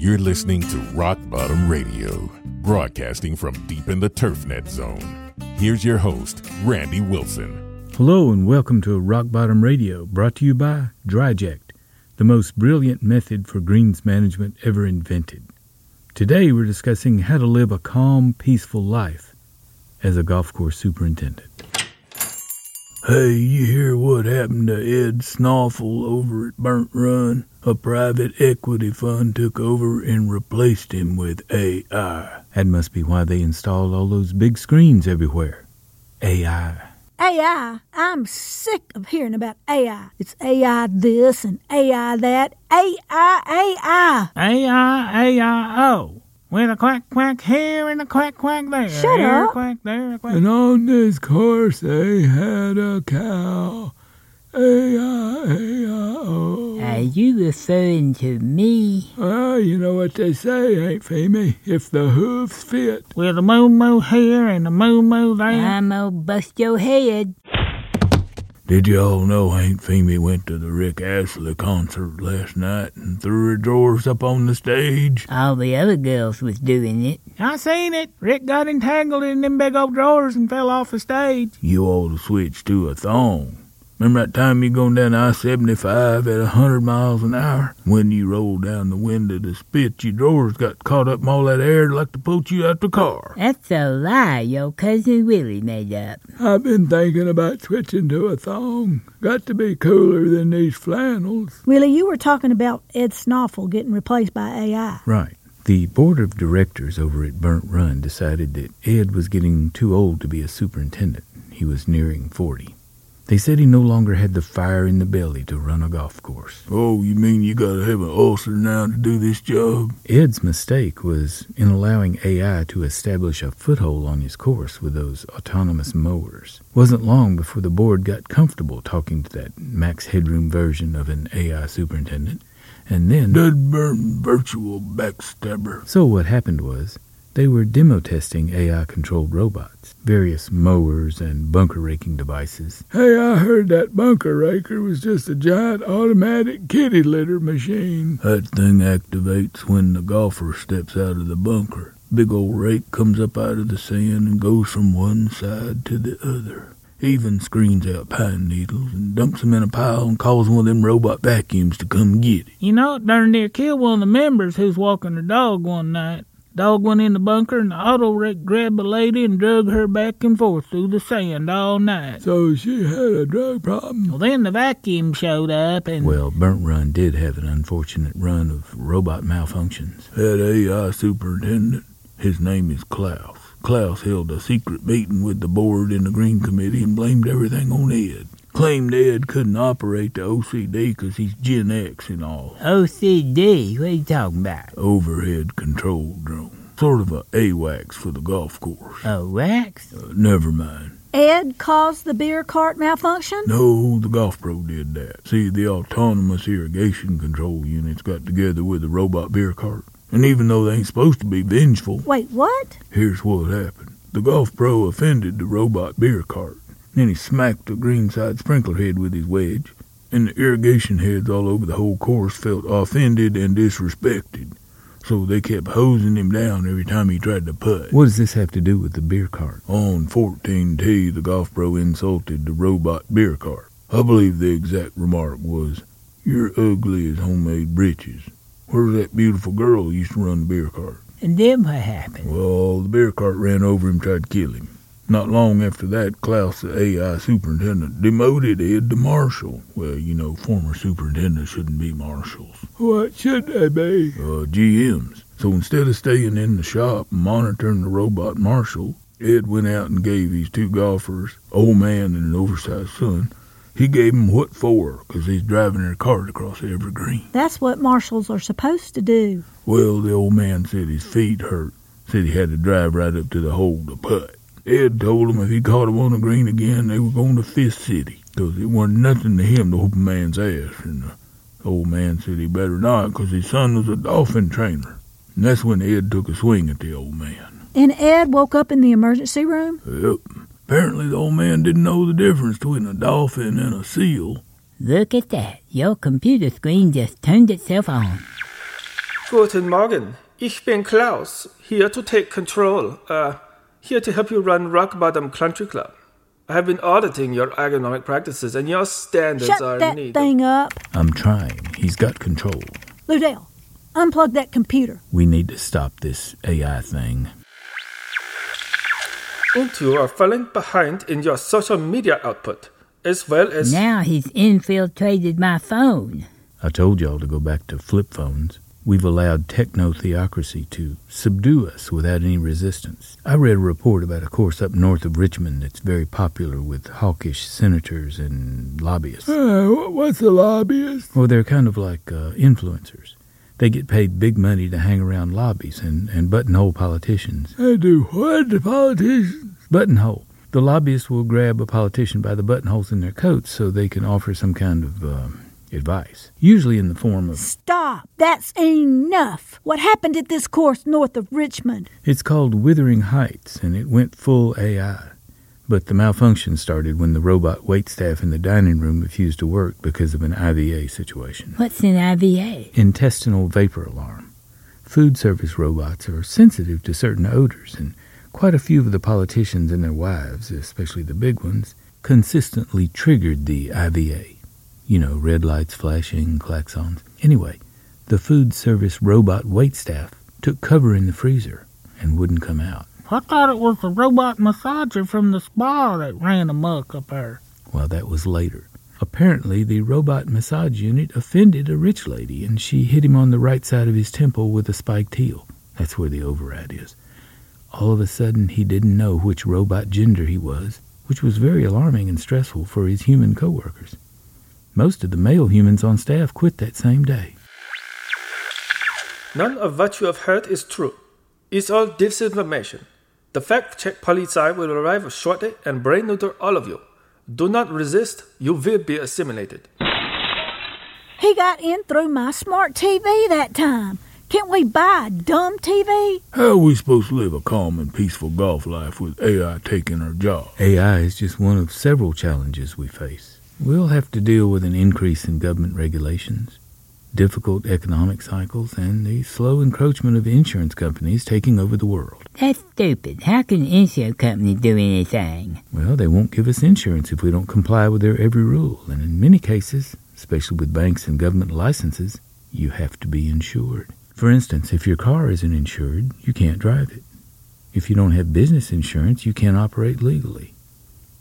You're listening to Rockbottum Radio, broadcasting from deep in the TurfNet zone. Here's your host, Randy Wilson. Hello and welcome to Rockbottum Radio, brought to you by Dryject, the most brilliant method for greens management ever invented. Today we're discussing how to live a calm, peaceful life as a golf course superintendent. Hey, you hear what happened to Ed Snoffel over at Burnt Run? A private equity fund took over and replaced him with AI. That must be why they installed all those big screens everywhere. AI. AI. I'm sick of hearing about AI. It's AI this and AI that. AI, AI. A-I, A-I-O. With a quack quack here and a quack quack there. Shut here, up. A quack there, a quack. And on this course they had a cow. AI, AI-O. Are you referring to me? Well, you know what they say, ain't Femi? If the hooves fit. With a moo moo here and a moo moo there. I'm gonna bust your head. Did you all know Aunt Femi went to the Rick Astley concert last night and threw her drawers up on the stage? All the other girls was doing it. I seen it. Rick got entangled in them big old drawers and fell off the stage. You ought to switch to a thong. Remember that time you going down I-75 at a 100 miles an hour? When you rolled down the window to spit, your drawers got caught up in all that air like to pull you out the car. That's a lie your cousin Willie made up. I've been thinking about switching to a thong. Got to be cooler than these flannels. Willie, you were talking about Ed Snoffel getting replaced by AI. Right. The board of directors over at Burnt Run decided that Ed was getting too old to be a superintendent. He was nearing 40. They said he no longer had the fire in the belly to run a golf course. Oh, you mean you gotta have an ulcer now to do this job? Ed's mistake was in allowing AI to establish a foothold on his course with those autonomous mowers. Wasn't long before the board got comfortable talking to that max headroom version of an AI superintendent. And then Dud burn virtual backstabber. So what happened was they were demo testing AI controlled robots, various mowers and bunker raking devices. Hey, I heard that bunker raker was just a giant automatic kitty litter machine. That thing activates when the golfer steps out of the bunker. Big old rake comes up out of the sand and goes from one side to the other. Even screens out pine needles and dumps them in a pile and calls one of them robot vacuums to come get it. You know, it darn near killed one of the members who's walking her dog one night. Dog went in the bunker and the auto wreck grabbed a lady and drug her back and forth through the sand all night. So she had a drug problem. Well, then the vacuum showed up and. Well, Burnt Run did have an unfortunate run of robot malfunctions. That AI superintendent, his name is Klaus. Klaus held a secret meeting with the board and the Green Committee and blamed everything on Ed. Claimed Ed couldn't operate the OCD 'cause he's Gen X and all. OCD? What are you talking about? Overhead control drone. Sort of a AWACS for the golf course. A wax? Uh, never mind. Ed caused the beer cart malfunction? No, the golf pro did that. See, the autonomous irrigation control units got together with the robot beer cart. And even though they ain't supposed to be vengeful, Wait, what? Here's what happened. The golf pro offended the robot beer cart. Then he smacked the greenside sprinkler head with his wedge, and the irrigation heads all over the whole course felt offended and disrespected. So they kept hosing him down every time he tried to putt. What does this have to do with the beer cart? On 14T, the golf pro insulted the robot beer cart. I believe the exact remark was, You're ugly as homemade breeches. Where's that beautiful girl who used to run the beer cart? And then what happened? Well, the beer cart ran over him, tried to kill him. Not long after that, Klaus, the AI superintendent, demoted Ed to marshal. Well, you know, former superintendents shouldn't be marshals. What should they be? Uh, GMs. So instead of staying in the shop and monitoring the robot marshal, Ed went out and gave his two golfers, old man and an oversized son, he gave gave 'em what for, 'cause he's driving their cart across every green. That's what marshals are supposed to do. Well, the old man said his feet hurt. Said he had to drive right up to the hole to putt. Ed told him if he caught him on the green again, they were going to Fist City, 'cause it wasn't nothing to him to whoop a man's ass. And the old man said he better not, 'cause his son was a dolphin trainer. And that's when Ed took a swing at the old man. And Ed woke up in the emergency room? Yep. Apparently, the old man didn't know the difference between a dolphin and a seal. Look at that. Your computer screen just turned itself on. Guten Morgen. Ich bin Klaus, here to take control. Uh, here to help you run Rockbottum Country Club. I have been auditing your ergonomic practices, and your standards Shut are that needed. thing up. I'm trying. He's got control. Ludell, unplug that computer. We need to stop this AI thing. And you are falling behind in your social media output, as well as Now he's infiltrated my phone. I told y'all to go back to flip phones. We've allowed techno theocracy to subdue us without any resistance. I read a report about a course up north of Richmond that's very popular with hawkish senators and lobbyists. Uh, what's a lobbyist? Well, they're kind of like uh, influencers. They get paid big money to hang around lobbies and, and buttonhole politicians. I do what? The politicians? Buttonhole. The lobbyists will grab a politician by the buttonholes in their coats so they can offer some kind of um advice, usually in the form of Stop. That's enough. What happened at this course north of Richmond? It's called Withering Heights, and it went full AI. But the malfunction started when the robot waitstaff in the dining room refused to work because of an IVA situation. What's an IVA? Intestinal vapor alarm. Food service robots are sensitive to certain odors, and quite a few of the politicians and their wives, especially the big ones, consistently triggered the IVA. You know, red lights flashing, klaxons. Anyway, the food service robot waitstaff took cover in the freezer and wouldn't come out. I thought it was the robot massager from the spa that ran amok up there. Well, that was later. Apparently, the robot massage unit offended a rich lady, and she hit him on the right side of his temple with a spiked heel. That's where the override is. All of a sudden, he didn't know which robot gender he was, which was very alarming and stressful for his human coworkers. Most of the male humans on staff quit that same day. none of what you have heard is true. It's all disinformation. The fact check police will arrive shortly and brain neuter all of you. Do not resist, you will be assimilated. He got in through my smart TV that time. Can't we buy a dumb TV? How are we supposed to live a calm and peaceful golf life with AI taking our job? AI is just one of several challenges we face. We'll have to deal with an increase in government regulations, difficult economic cycles, and the slow encroachment of insurance companies taking over the world. That's stupid. How can an insurance company do anything? Well, they won't give us insurance if we don't comply with their every rule, and in many cases, especially with banks and government licenses, you have to be insured. For instance, if your car isn't insured, you can't drive it. If you don't have business insurance, you can't operate legally.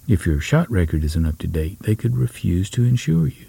If your shot record isn't up to date, they could refuse to insure you.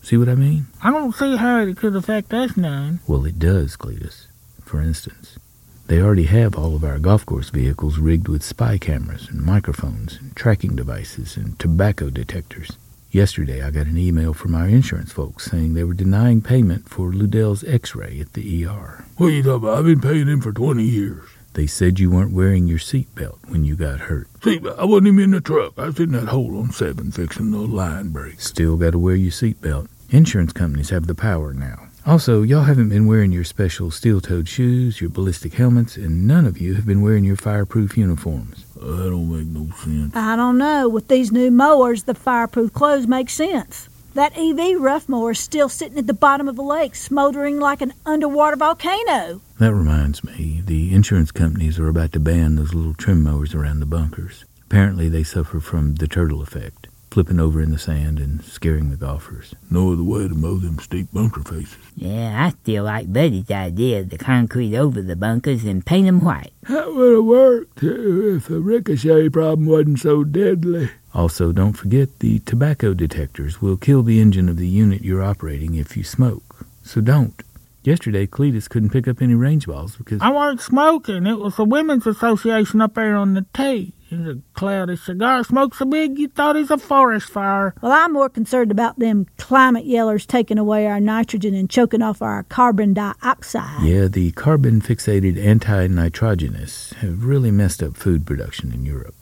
See what I mean? I don't see how it could affect us none. Well, it does, Cletus. For instance, they already have all of our golf course vehicles rigged with spy cameras and microphones and tracking devices and tobacco detectors. Yesterday, I got an email from our insurance folks saying they were denying payment for Ludell's x-ray at the ER. What are you talking about? I've been paying him for 20 years. They said you weren't wearing your seatbelt when you got hurt. See, I wasn't even in the truck. I was in that hole on 7 fixing the line breaks. Still got to wear your seatbelt. Insurance companies have the power now. Also, y'all haven't been wearing your special steel-toed shoes, your ballistic helmets, and none of you have been wearing your fireproof uniforms. Uh, that don't make no sense. I don't know. With these new mowers, the fireproof clothes make sense. That EV rough mower is still sitting at the bottom of the lake, smoldering like an underwater volcano. That reminds me, the insurance companies are about to ban those little trim mowers around the bunkers. Apparently, they suffer from the turtle effect, flipping over in the sand and scaring the golfers. No other way to mow them steep bunker faces. Yeah, I still like Buddy's idea of the concrete over the bunkers and paint 'em white. That would have worked if the ricochet problem wasn't so deadly. Also, don't forget the tobacco detectors will kill the engine of the unit you're operating if you smoke. So don't. Yesterday, Cletus couldn't pick up any range balls because I weren't smoking. It was the Women's Association up there on the tee. He's a cloudy cigar, smokes so big you thought he's a forest fire. Well, I'm more concerned about them climate yellers taking away our nitrogen and choking off our carbon dioxide. Yeah, the carbon fixated anti nitrogenists have really messed up food production in Europe.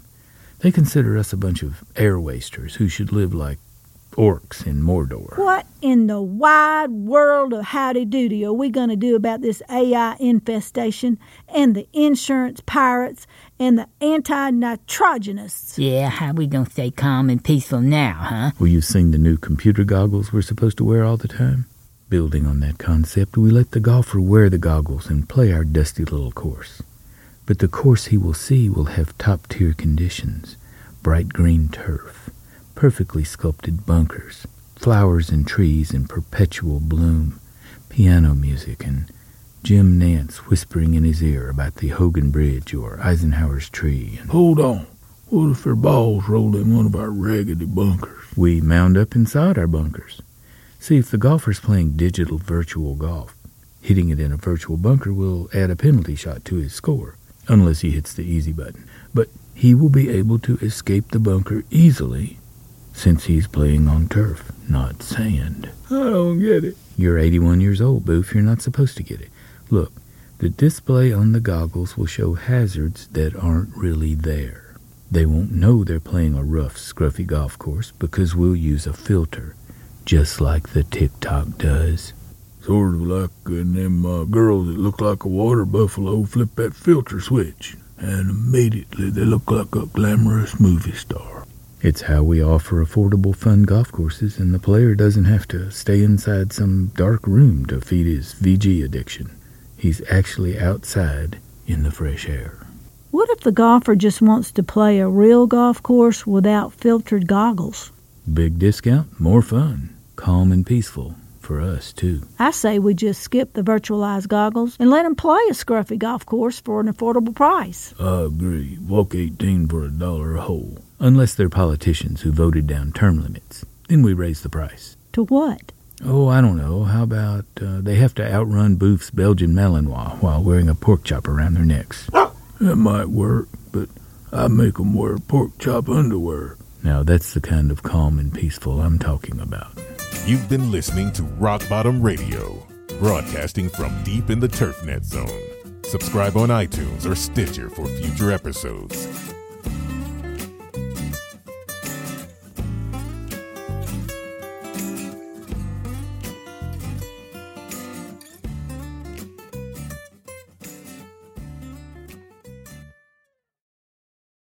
They consider us a bunch of air wasters who should live like orcs in Mordor. What in the wide world of howdy doody are we going to do about this AI infestation and the insurance pirates and the anti nitrogenists? Yeah, how we gonna stay calm and peaceful now, huh? Well, you've seen the new computer goggles we're supposed to wear all the time? Building on that concept, we let the golfer wear the goggles and play our dusty little course. But the course he will see will have top tier conditions bright green turf, perfectly sculpted bunkers, flowers and trees in perpetual bloom, piano music, and Jim Nantz whispering in his ear about the Hogan Bridge or Eisenhower's tree. And Hold on. What if their balls rolled in one of our raggedy bunkers? we mound up inside our bunkers. See, if the golfer's playing digital virtual golf, hitting it in a virtual bunker will add a penalty shot to his score, unless he hits the easy button. But he will be able to escape the bunker easily since he's playing on turf, not sand. I don't get it. You're 81 years old, Boof. You're not supposed to get it. Look, the display on the goggles will show hazards that aren't really there. They won't know they're playing a rough, scruffy golf course because we'll use a filter, just like the TikTok does. Sort of like in them uh, girls that look like a water buffalo flip that filter switch, and immediately they look like a glamorous movie star. It's how we offer affordable, fun golf courses, and the player doesn't have to stay inside some dark room to feed his VG addiction. He's actually outside in the fresh air. What if the golfer just wants to play a real golf course without filtered goggles? Big discount, more fun, calm and peaceful for us, too. I say we just skip the virtualized goggles and let him play a scruffy golf course for an affordable price. I agree. Walk 18 for a dollar a hole. Unless they're politicians who voted down term limits. Then we raise the price. To what? Oh, I don't know. How about uh, they have to outrun Booth's Belgian Malinois while wearing a pork chop around their necks? That might work, but I make 'em wear pork chop underwear. Now, that's the kind of calm and peaceful I'm talking about. You've been listening to Rockbottum Radio, broadcasting from deep in the TurfNet zone. Subscribe on iTunes or Stitcher for future episodes.